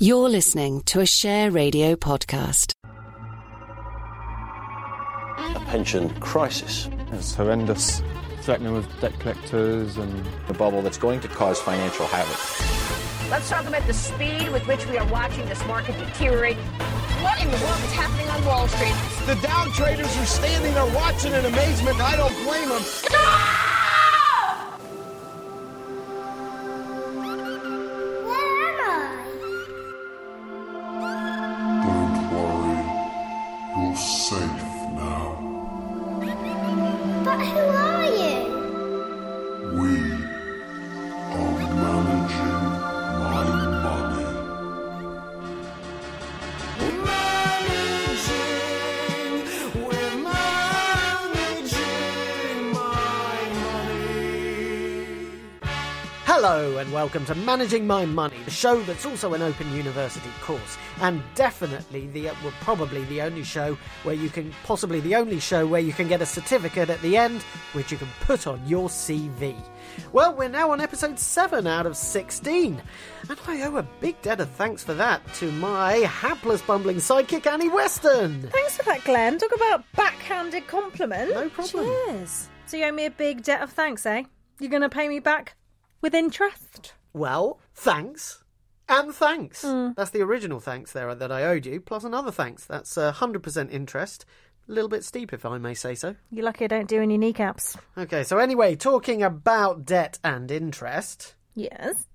You're listening to a Share Radio podcast. a pension crisis. It's horrendous. Threatening with debt collectors and A bubble that's going to cause financial havoc. Let's talk about the speed with which we are watching this market deteriorate. What in the world is happening on Wall Street? The down traders are standing there watching in amazement. I don't blame them. Ah! Hello and welcome to Managing My Money, the show that's also an open university course, and definitely the well, probably the only show where you can possibly the only show where you can get a certificate at the end, which you can put on your CV. Well, we're now on episode seven out of sixteen, and I owe a big debt of thanks for that to my hapless bumbling sidekick Annie Weston. Thanks for that, Glenn. Talk about backhanded compliment. No problem. Cheers. So you owe me a big debt of thanks, eh? You're going to pay me back with interest. Well, thanks. And thanks. That's the original thanks there that I owed you, plus another thanks. That's uh, 100% interest. A little bit steep, if I may say so. You're lucky I don't do any kneecaps. Okay, so anyway, talking about debt and interest. Yes.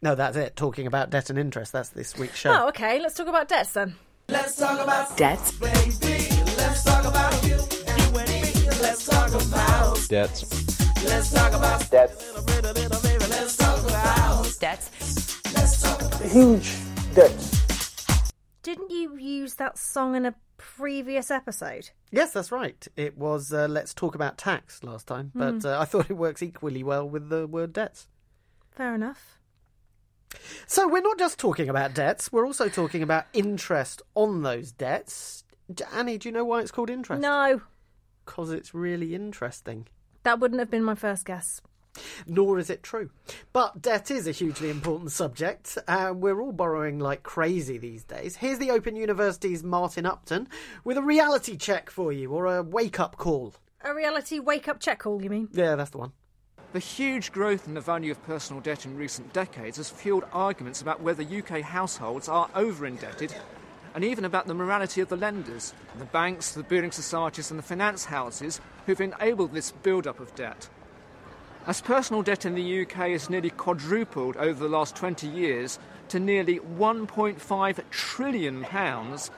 No, that's it. Talking about debt and interest. That's this week's show. Oh, okay. Let's talk about debts then. Let's talk about debts. Baby. Let's talk about you and you and me. Let's talk about debts. Huge debts. Didn't you use that song in a previous episode? Yes, that's right. It was uh, Let's Talk About Tax last time, but uh, I thought it works equally well with the word debts. Fair enough. So we're not just talking about debts, we're also talking about interest on those debts. Annie, do you know why it's called interest? No, Because it's really interesting. That wouldn't have been my first guess. nor is it true. But debt is a hugely important subject, and we're all borrowing like crazy these days. Here's the Open University's Martin Upton with a reality check for you, or a wake up call. A reality wake up check call, you mean? Yeah, that's the one. The huge growth in the value of personal debt in recent decades has fueled arguments about whether UK households are over indebted and even about the morality of the lenders, the banks, the building societies, and the finance houses who've enabled this build up of debt. As personal debt in the UK has nearly quadrupled over the last 20 years to nearly 1.5 trillion pounds,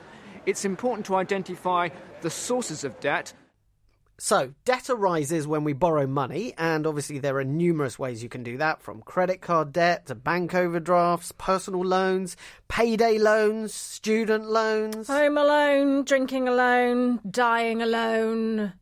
it's important to identify the sources of debt So, debt arises when we borrow money, and obviously there are numerous ways you can do that from credit card debt to bank overdrafts, personal loans, payday loans, student loans. Home alone, drinking alone, dying alone.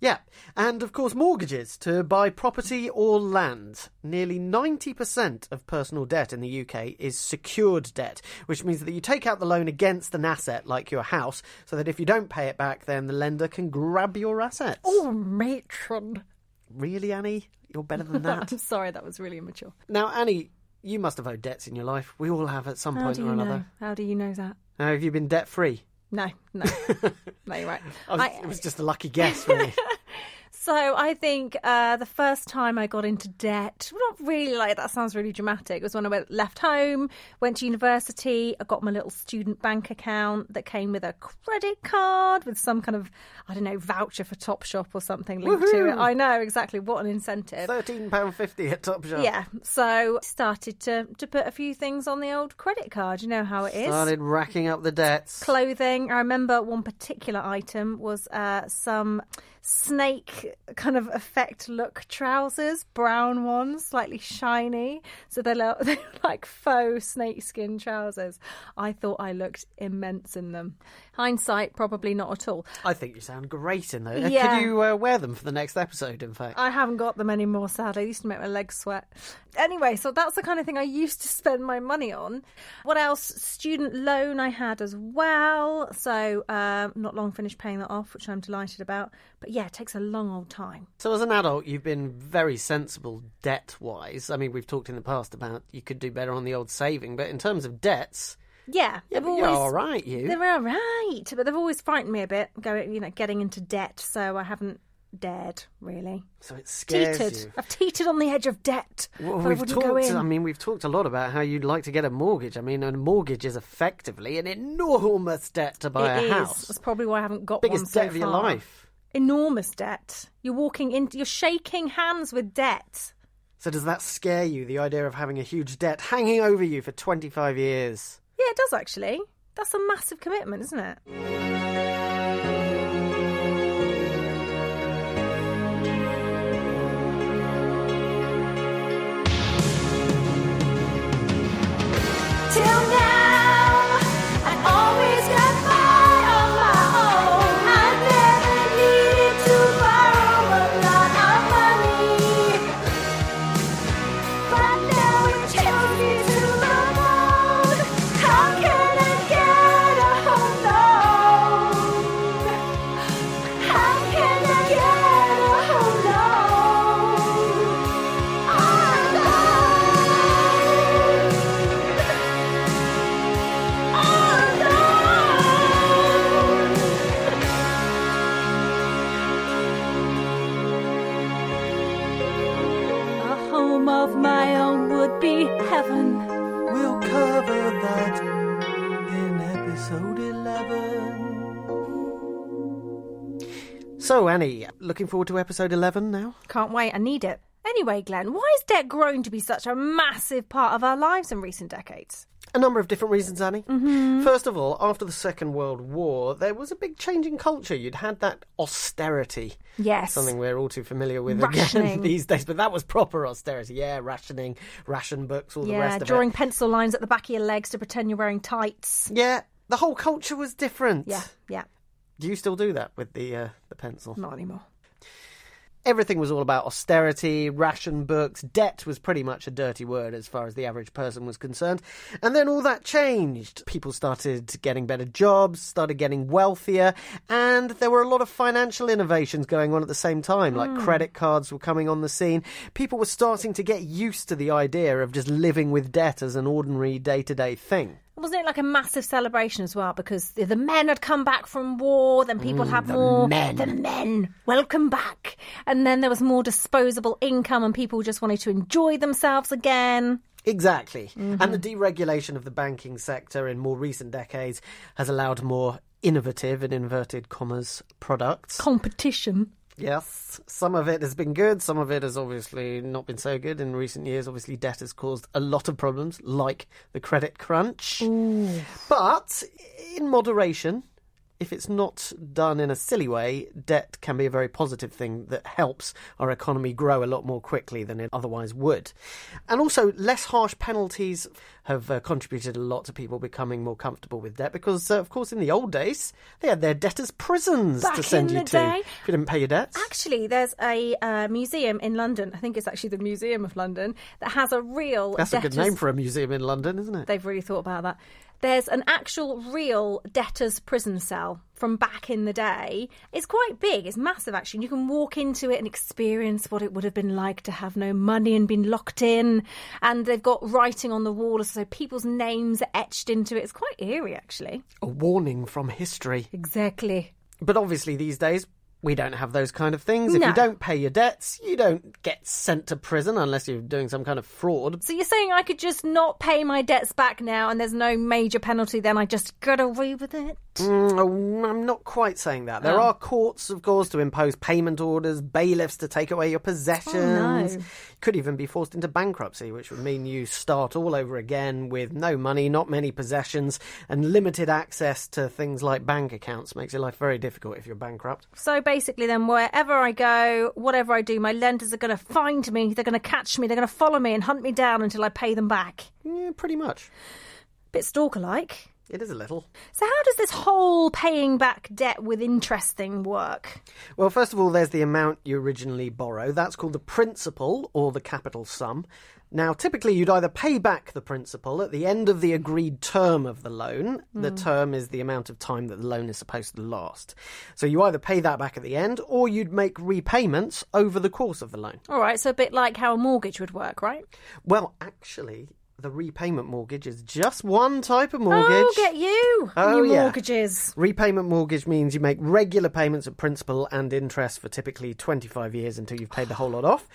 Yeah, and of course, mortgages to buy property or land. Nearly 90% of personal debt in the UK is secured debt, which means that you take out the loan against an asset like your house, so that if you don't pay it back, then the lender can grab your assets. Oh, matron. Really, Annie? You're better than that. I'm sorry, that was really immature. now, Annie, you must have owed debts in your life. We all have at some How point do or you know? another. How do you know that? Now, have you been debt free? No, no, no, you're right. it was just a lucky guess, really. So I think uh, the first time I got into debt, not really like that sounds really dramatic. It was when I went left home, went to university. I got my little student bank account that came with a credit card with some kind of I don't know voucher for Topshop or something linked to it. I know exactly what an incentive. £13.50 at Topshop. Yeah, so started to to put a few things on the old credit card. You know how it is. Started racking up the debts. Clothing. I remember one particular item was uh, some snake kind of effect look trousers, brown ones, slightly shiny. So they're like, they're like faux trousers. I thought I looked immense in them. Hindsight, probably not at all. I think you sound great in those. Yeah. Could you uh, wear them for the next episode, in fact? I haven't got them anymore, sadly. They used to make my legs sweat. Anyway, so that's the kind of thing I used to spend my money on. What else? Student loan I had as well. So um, not long finished paying that off, which I'm delighted about. But yeah, it takes a long old time. So, as an adult, you've been very sensible debt wise. I mean, we've talked in the past about you could do better on the old saving, but in terms of debts, Yeah, yeah, they've but you're all right, you. They're all right, but they've always frightened me a bit, going, you know, getting into debt. So I haven't dared really. So it scares teetered. you. I've teetered on the edge of debt. Well, I we've talked. in. I mean, we've talked a lot about how you'd like to get a mortgage. I mean, a mortgage is effectively an enormous debt to buy It a is. house. That's probably why I haven't got one Biggest so debt of your life. Enormous debt. You're walking into. You're shaking hands with debt. So does that scare you? The idea of having a huge debt hanging over you for twenty five years. Yeah, it does actually. That's a massive commitment, isn't it? So Annie, looking forward to episode eleven now. Can't wait, I need it. Anyway, Glenn, why has debt grown to be such a massive part of our lives in recent decades? A number of different reasons, Annie. Mm-hmm. First of all, after the Second World War, there was a big change in culture. You'd had that austerity. Yes. Something we're all too familiar with Rationing. again these days, but that was proper austerity. Yeah, rationing, ration books, all the rest of drawing it. Drawing pencil lines at the back of your legs to pretend you're wearing tights. Yeah, the whole culture was different. Yeah, yeah, Do you still do that with the uh, the pencil? not anymore. Everything was all about austerity, ration books, debt was pretty much a dirty word as far as the average person was concerned. And then all that changed. People started getting better jobs, started getting wealthier, and there were a lot of financial innovations going on at the same time, like credit cards were coming on the scene. People were starting to get used to the idea of just living with debt as an ordinary day to day thing. Wasn't it like a massive celebration as well? Because the the men had come back from war, then people had more. men. The men. Welcome back. And then there was more disposable income, and people just wanted to enjoy themselves again. Exactly. Mm-hmm. And the deregulation of the banking sector in more recent decades has allowed more innovative, in inverted commas, products. Competition. Yes, some of it has been good, some of it has obviously not been so good in recent years. Obviously, debt has caused a lot of problems, like the credit crunch. But in moderation, if it's not done in a silly way, debt can be a very positive thing that helps our economy grow a lot more quickly than it otherwise would. And also, less harsh penalties have uh, contributed a lot to people becoming more comfortable with debt because, uh, of course, in the old days, they had their debtors' prisons Back to send you to day. if you didn't pay your debts. Actually, there's a uh, museum in London. I think it's actually the Museum of London that has a real. That's a good name for a museum in London, isn't it? They've really thought about that. There's an actual real debtor's prison cell from back in the day. It's quite big, it's massive actually. You can walk into it and experience what it would have been like to have no money and been locked in. And they've got writing on the wall, so people's names are etched into it. It's quite eerie actually. A warning from history. Exactly. But obviously, these days, we don't have those kind of things. If No. you don't pay your debts, you don't get sent to prison unless you're doing some kind of fraud. So you're saying I could just not pay my debts back now and there's no major penalty, then I just away with it? Mm, oh, I'm not quite saying that. There Oh. are courts, of course, to impose payment orders, bailiffs to take away your possessions. no. Could even be forced into bankruptcy, which would mean you start all over again with no money, not many possessions, and limited access to things like bank accounts. Makes your life very difficult if you're bankrupt. So basically, then wherever I go, whatever I do, my lenders are going to find me, they're going to catch me, they're going to follow me and hunt me down until I pay them back. Yeah, pretty much. Bit stalker like. It is a little. So, how does this whole paying back debt with interest thing work? Well, first of all, there's the amount you originally borrow. That's called the principal or the capital sum. Now, typically, you'd either pay back the principal at the end of the agreed term of the loan. The hmm. term is the amount of time that the loan is supposed to last. So you either pay that back at the end or you'd make repayments over the course of the loan. All right, so a bit like how a mortgage would work, right? Well, actually, the repayment mortgage is just one type of mortgage. Oh, get you! Oh, your yeah. mortgages. Repayment mortgage means you make regular payments of principal and interest for typically 25 years until you've paid the whole lot off.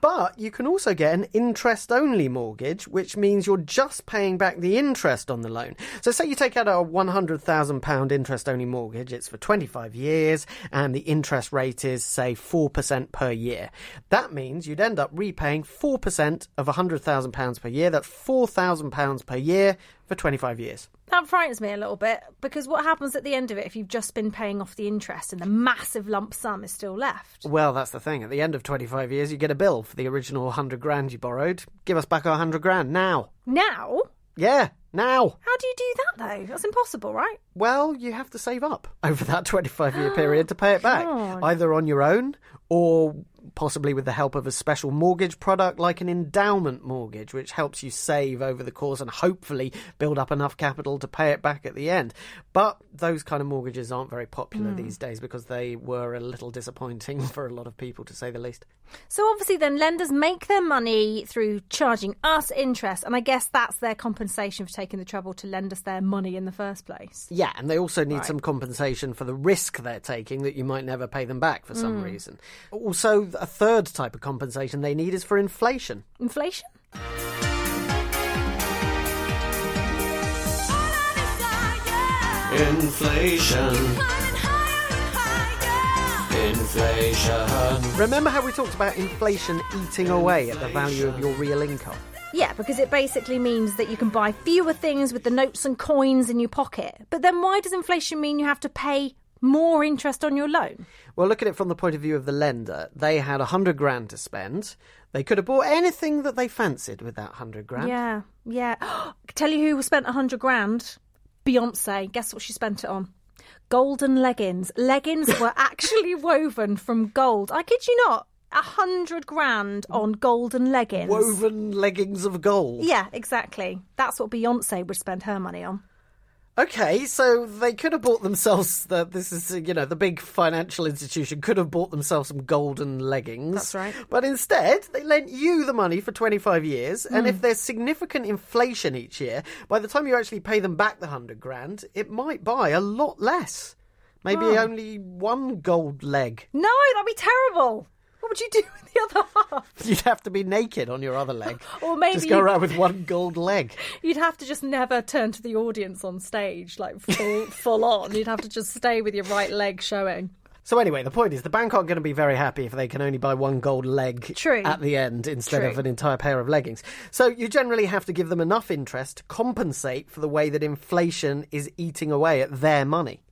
But you can also get an interest only mortgage, which means you're just paying back the interest on the loan. So, say you take out a £100,000 interest only mortgage, it's for 25 years, and the interest rate is, say, 4% per year. That means you'd end up repaying 4% of £100,000 per year. That's £4,000 per year for 25 years. That frightens me a little bit because what happens at the end of it if you've just been paying off the interest and the massive lump sum is still left? Well, that's the thing. At the end of 25 years, you get a bill for the original 100 grand you borrowed. Give us back our 100 grand now. Now? Yeah, now. How do you do that though? That's impossible, right? Well, you have to save up over that 25 year period to pay it back, God. either on your own or possibly with the help of a special mortgage product like an endowment mortgage, which helps you save over the course and hopefully build up enough capital to pay it back at the end. But those kind of mortgages aren't very popular Hmm. these days because they were a little disappointing for a lot of people, to say the least. So obviously then lenders make their money through charging us interest and I guess that's their compensation for taking the trouble to lend us their money in the first place. Yeah, and they also need Right. some compensation for the risk they're taking that you might never pay them back for some Mm. reason. Also, a third type of compensation they need is for inflation. Inflation? Inflation. Inflation. Remember how we talked about inflation eating away at the value of your real income? Yeah, because it basically means that you can buy fewer things with the notes and coins in your pocket. But then why does inflation mean you have to pay more interest on your loan? Well, look at it from the point of view of the lender. They had a hundred grand to spend. They could have bought anything that they fancied with that hundred grand. Yeah, yeah. Tell you who spent a hundred grand? Beyonce. Guess what she spent it on? Golden leggings. Leggings were actually woven from gold. I kid you not. A hundred grand on golden leggings. Woven leggings of gold. Yeah, exactly. That's what Beyonce would spend her money on. Okay, so they could have bought themselves. The, this is, you know, the big financial institution could have bought themselves some golden leggings. That's right. But instead, they lent you the money for 25 years, and Mm. if there's significant inflation each year, by the time you actually pay them back the 100 grand, it might buy a lot less. Maybe Oh. only one gold leg. No, that'd be terrible. What would you do with the other half? You'd have to be naked on your other leg. Or maybe Just go around with one gold leg. You'd have to just never turn to the audience on stage, like full, full on. You'd have to just stay with your right leg showing. So anyway, the point is the bank aren't going to be very happy if they can only buy one gold leg True. at the end instead True. of an entire pair of leggings. So you generally have to give them enough interest to compensate for the way that inflation is eating away at their money.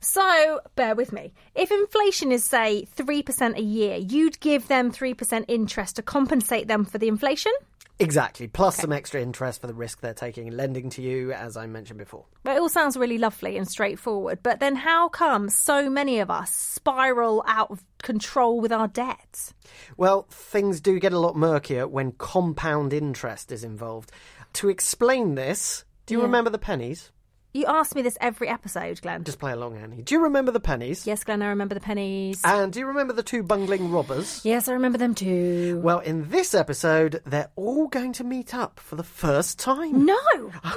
So, bear with me. If inflation is, say, 3% a year, you'd give them 3% interest to compensate them for the inflation? Exactly, plus some extra interest for the risk they're taking and lending to you, as I mentioned before. But it all sounds really lovely and straightforward. But then how come so many of us spiral out of control with our debts? Well, things do get a lot murkier when compound interest is involved. To explain this, do you Yeah. remember the pennies? You ask me this every episode, Glenn. Just play along, Annie. Do you remember the pennies? Yes, Glenn, I remember the pennies. And do you remember the two bungling robbers? yes, I remember them too. Well, in this episode, they're all going to meet up for the first time. No!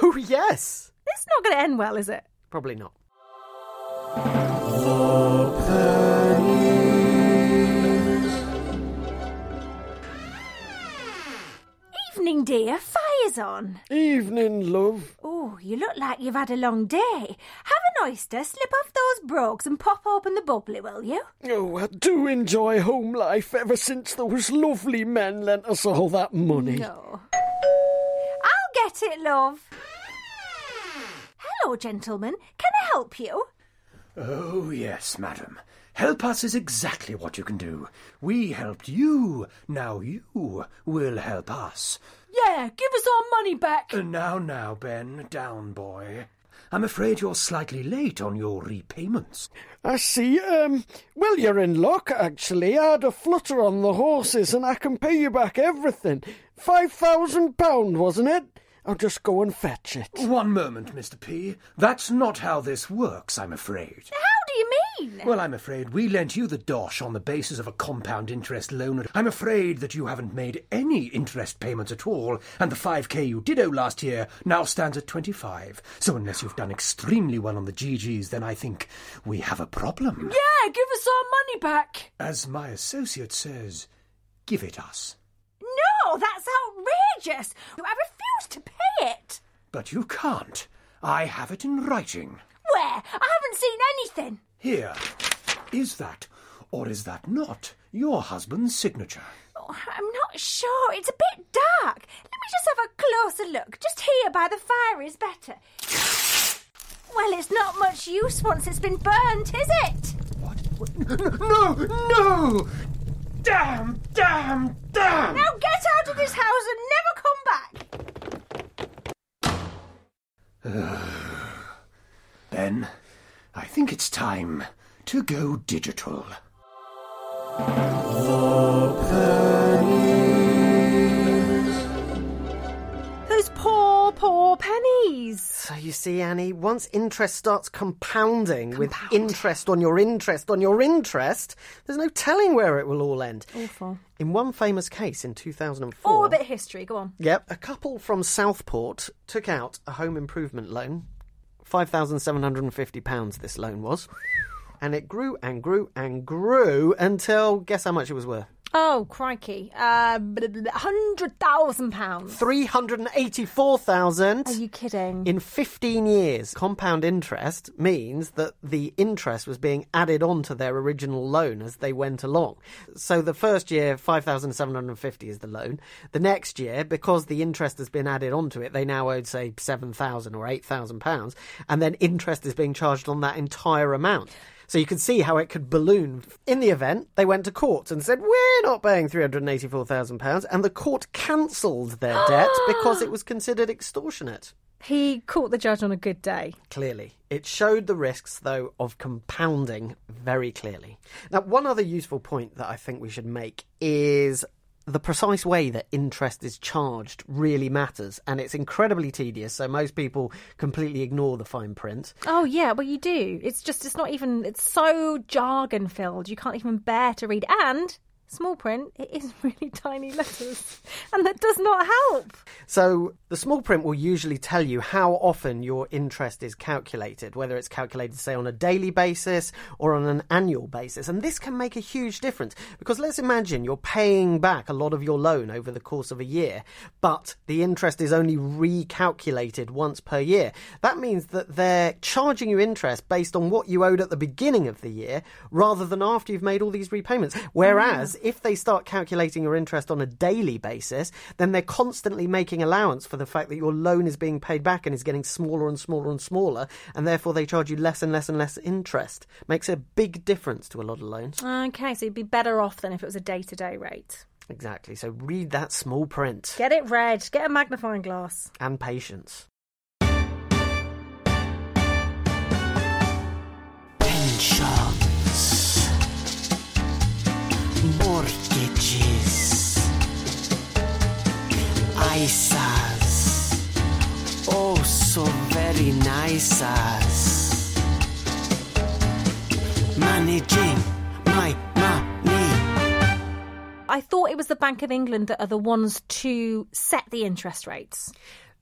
Oh, yes! It's not going to end well, is it? Probably not. Evening, dear. Fire's on. Evening, love. Oh, you look like you've had a long day. Have an oyster, slip off those brogues, and pop open the bubbly, will you? Oh, I do enjoy home life ever since those lovely men lent us all that money. No. I'll get it, love. Hello, gentlemen. Can I help you? Oh, yes, madam. Help us is exactly what you can do. We helped you. Now you will help us. Yeah, give us our money back. Uh, Now, now, Ben. Down, boy. I'm afraid you're slightly late on your repayments. I see. Um, well, you're in luck, actually. I had a flutter on the horses, and I can pay you back everything. Five thousand pound, wasn't it? I'll just go and fetch it. One moment, Mr. P. That's not how this works, I'm afraid. How do you mean? Well, I'm afraid we lent you the dosh on the basis of a compound interest loan. I'm afraid that you haven't made any interest payments at all, and the 5k you did owe last year now stands at 25. So unless you've done extremely well on the GGs, then I think we have a problem. Yeah, give us our money back. As my associate says, give it us. No, that's outrageous. I refuse to pay it. But you can't. I have it in writing. Where? I haven't seen anything. Here. Is that, or is that not, your husband's signature? Oh, I'm not sure. It's a bit dark. Let me just have a closer look. Just here by the fire is better. Well, it's not much use once it's been burnt, is it? What? No, no! Damn, damn, damn! Now get out of this house and never come back. Ben, I think it's time to go digital. Those poor, poor pennies. So you see, Annie, once interest starts compounding with interest on your interest on your interest, there's no telling where it will all end. Awful. In one famous case in 2004, Oh, a bit of history. Go on. Yep, a couple from Southport took out a home improvement loan. £5,750 this loan was. And it grew and grew and grew until guess how much it was worth? Oh, crikey. Uh, £100,000. 384,000. Are you kidding? In 15 years, compound interest means that the interest was being added on to their original loan as they went along. So the first year, 5,750 is the loan. The next year, because the interest has been added onto it, they now owed, say, 7,000 or 8,000 pounds. And then interest is being charged on that entire amount. So you could see how it could balloon. In the event, they went to court and said, We're not paying £384,000. And the court cancelled their debt because it was considered extortionate. He caught the judge on a good day. Clearly. It showed the risks, though, of compounding very clearly. Now, one other useful point that I think we should make is the precise way that interest is charged really matters, and it's incredibly tedious, so most people completely ignore the fine print. Oh, yeah, well, you do. It's just, it's not even, it's so jargon filled, you can't even bear to read. And small print, it is really tiny letters, and that does not help. So, the small print will usually tell you how often your interest is calculated, whether it's calculated, say, on a daily basis or on an annual basis. And this can make a huge difference because let's imagine you're paying back a lot of your loan over the course of a year, but the interest is only recalculated once per year. That means that they're charging you interest based on what you owed at the beginning of the year rather than after you've made all these repayments. Ah. Whereas, if they start calculating your interest on a daily basis, then they're constantly making allowance for the fact that your loan is being paid back and is getting smaller and smaller and smaller, and therefore they charge you less and less and less interest. Makes a big difference to a lot of loans. Okay, so you'd be better off than if it was a day to day rate. Exactly. So read that small print Get it read, get a magnifying glass. and patience. Mortgages. ISAs. Oh, so very nice as. Managing my money. I thought it was the Bank of England that are the ones to set the interest rates.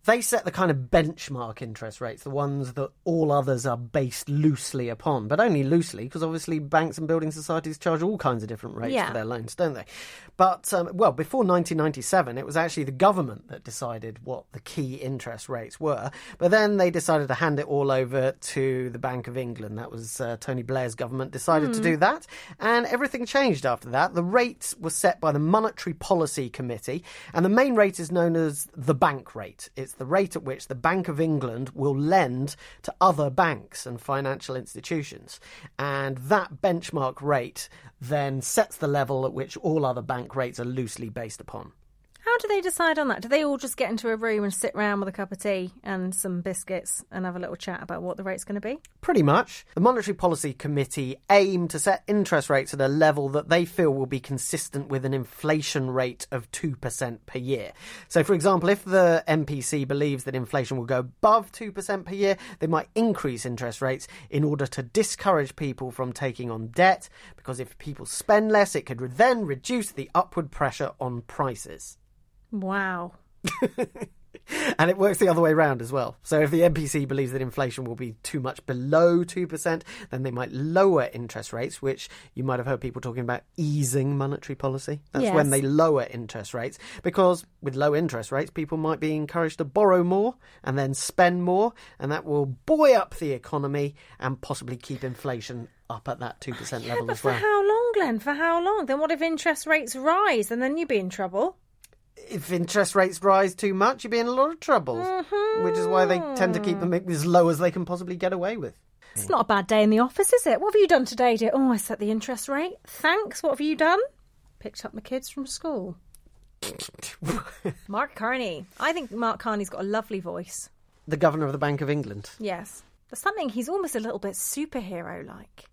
They set the kind of benchmark interest rates, the ones that all others are based loosely upon, but only loosely, because obviously banks and building societies charge all kinds of different rates Yeah. for their loans, don't they? But, um, well, before 1997, it was actually the government that decided what the key interest rates were, but then they decided to hand it all over to the Bank of England. That was uh, Tony Blair's government decided to Hmm. do that, and everything changed after that. The rates were set by the Monetary Policy Committee, and the main rate is known as the bank rate. It's the rate at which the Bank of England will lend to other banks and financial institutions. And that benchmark rate then sets the level at which all other bank rates are loosely based upon. How do they decide on that? Do they all just get into a room and sit around with a cup of tea and some biscuits and have a little chat about what the rate's going to be? Pretty much. The Monetary Policy Committee aim to set interest rates at a level that they feel will be consistent with an inflation rate of 2% per year. So, for example, if the MPC believes that inflation will go above 2% per year, they might increase interest rates in order to discourage people from taking on debt, because if people spend less, it could then reduce the upward pressure on prices. Wow. And it works the other way round as well. So if the MPC believes that inflation will be too much below 2%, then they might lower interest rates, which you might have heard people talking about easing monetary policy. That's Yes. when they lower interest rates, because with low interest rates, people might be encouraged to borrow more and then spend more, and that will buoy up the economy and possibly keep inflation up at that 2% level But as for how long, Glenn? For how long? Then what if interest rates rise and then you'd be in trouble? If interest rates rise too much, you'd be in a lot of trouble, which is why they tend to keep them mm-hmm. as low as they can possibly get away with. It's not a bad day in the office, is it? What have you done today, dear? Oh, I set the interest rate. Thanks. What have you done? Picked up my kids from school. Mark Carney. I think Mark Carney's got a lovely voice. The governor of the Bank of England. Yes. There's something, he's almost a little bit superhero like.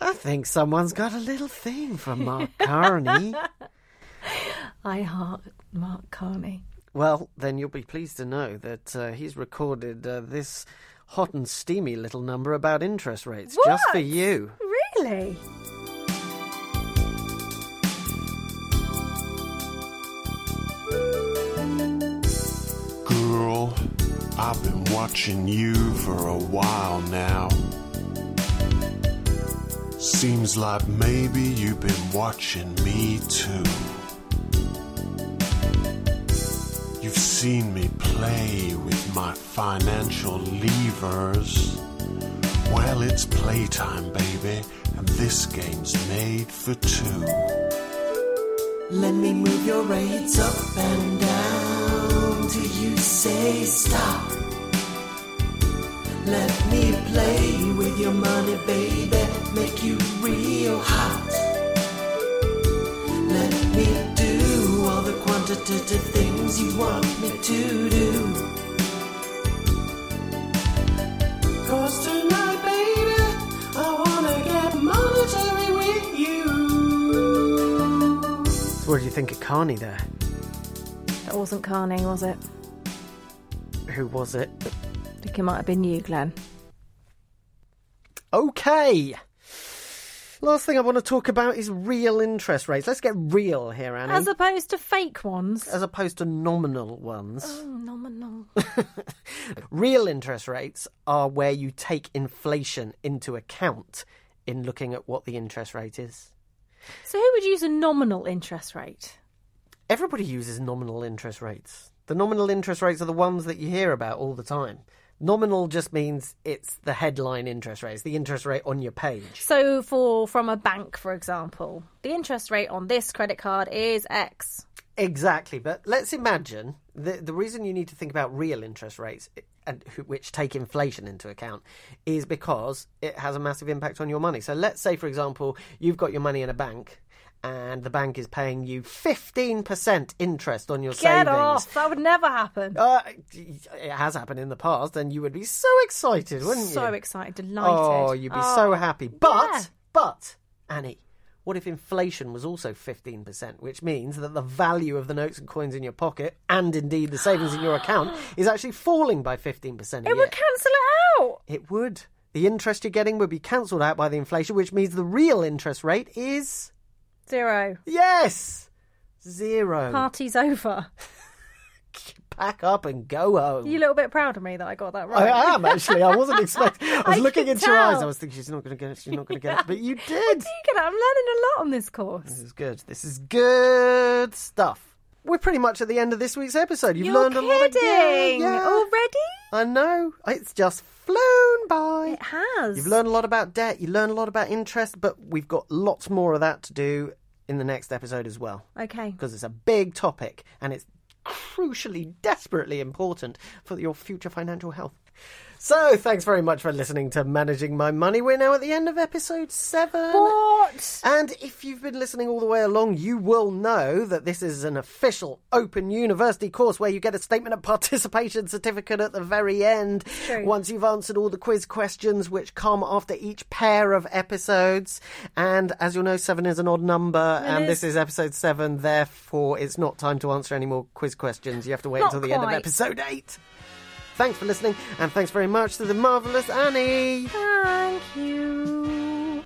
I think someone's got a little thing for Mark Carney. I heart Mark Carney. well, then you'll be pleased to know that uh, he's recorded uh, this hot and steamy little number about interest rates just for you. Really? Girl, I've been watching you for a while now. Seems like maybe you've been watching me too. You've seen me play with my financial levers. Well, it's playtime, baby, and this game's made for two. Let me move your rates up and down till you say stop. Let me play with your money, baby, make you real hot. All the quantitative things you want me to do. Cause tonight, baby, I wanna get monetary with you. So what do you think of Carney there? That wasn't Carney, was it? Who was it? I think it might have been you, Glenn. Okay. Last thing I want to talk about is real interest rates. Let's get real here, Annie. As opposed to fake ones. as opposed to nominal ones. Oh, nominal. Real interest rates are where you take inflation into account in looking at what the interest rate is. So who would use a nominal interest rate? Everybody uses nominal interest rates. The nominal interest rates are the ones that you hear about all the time. Nominal just means it's the headline interest rate, it's the interest rate on your page. So for from a bank, for example, the interest rate on this credit card is X. Exactly, but let's imagine the the reason you need to think about real interest rates and which take inflation into account is because it has a massive impact on your money. So let's say, for example, you've got your money in a bank. And the bank is paying you 15% interest on your Get savings. off! That would never happen. Uh, it has happened in the past, and you would be so excited, wouldn't you? so excited, delighted. Oh, you'd be so Oh, happy. But, yeah. but, Annie, what if inflation was also 15%, which means that the value of the notes and coins in your pocket, and indeed the savings in your account, is actually falling by 15% a It year? would cancel it out. It would. The interest you're getting would be cancelled out by the inflation, which means the real interest rate is. Zero. Yes! Zero. Party's over. Pack up and go home. You're a little bit proud of me that I got that right. I am actually. I wasn't expecting. I was I looking into your eyes. I was thinking she's not going to get it. She's not going to get it. But you did. Do get it? I'm learning a lot on this course. This is good. This is good stuff. We're pretty much at the end of this week's episode. You've You're learned a lot of kidding. yeah. Already? I know. It's just flown by. It has. You've learned a lot about debt. You learned a lot about interest, but we've got lots more of that to do in the next episode as well Okay. because it's a big topic and it's crucially, desperately important for your future financial health. So, thanks very much for listening to Managing My Money. We're now at the end of episode seven. What? And if you've been listening all the way along, you will know that this is an official open university course where you get a statement of participation certificate at the very end True. once you've answered all the quiz questions which come after each pair of episodes. And as you'll know, seven is an odd number, It and is. this is episode seven, therefore, it's not time to answer any more quiz questions. You have to wait Not until the end of episode eight. Thanks for listening, and thanks very much to the marvellous Annie. Thank you.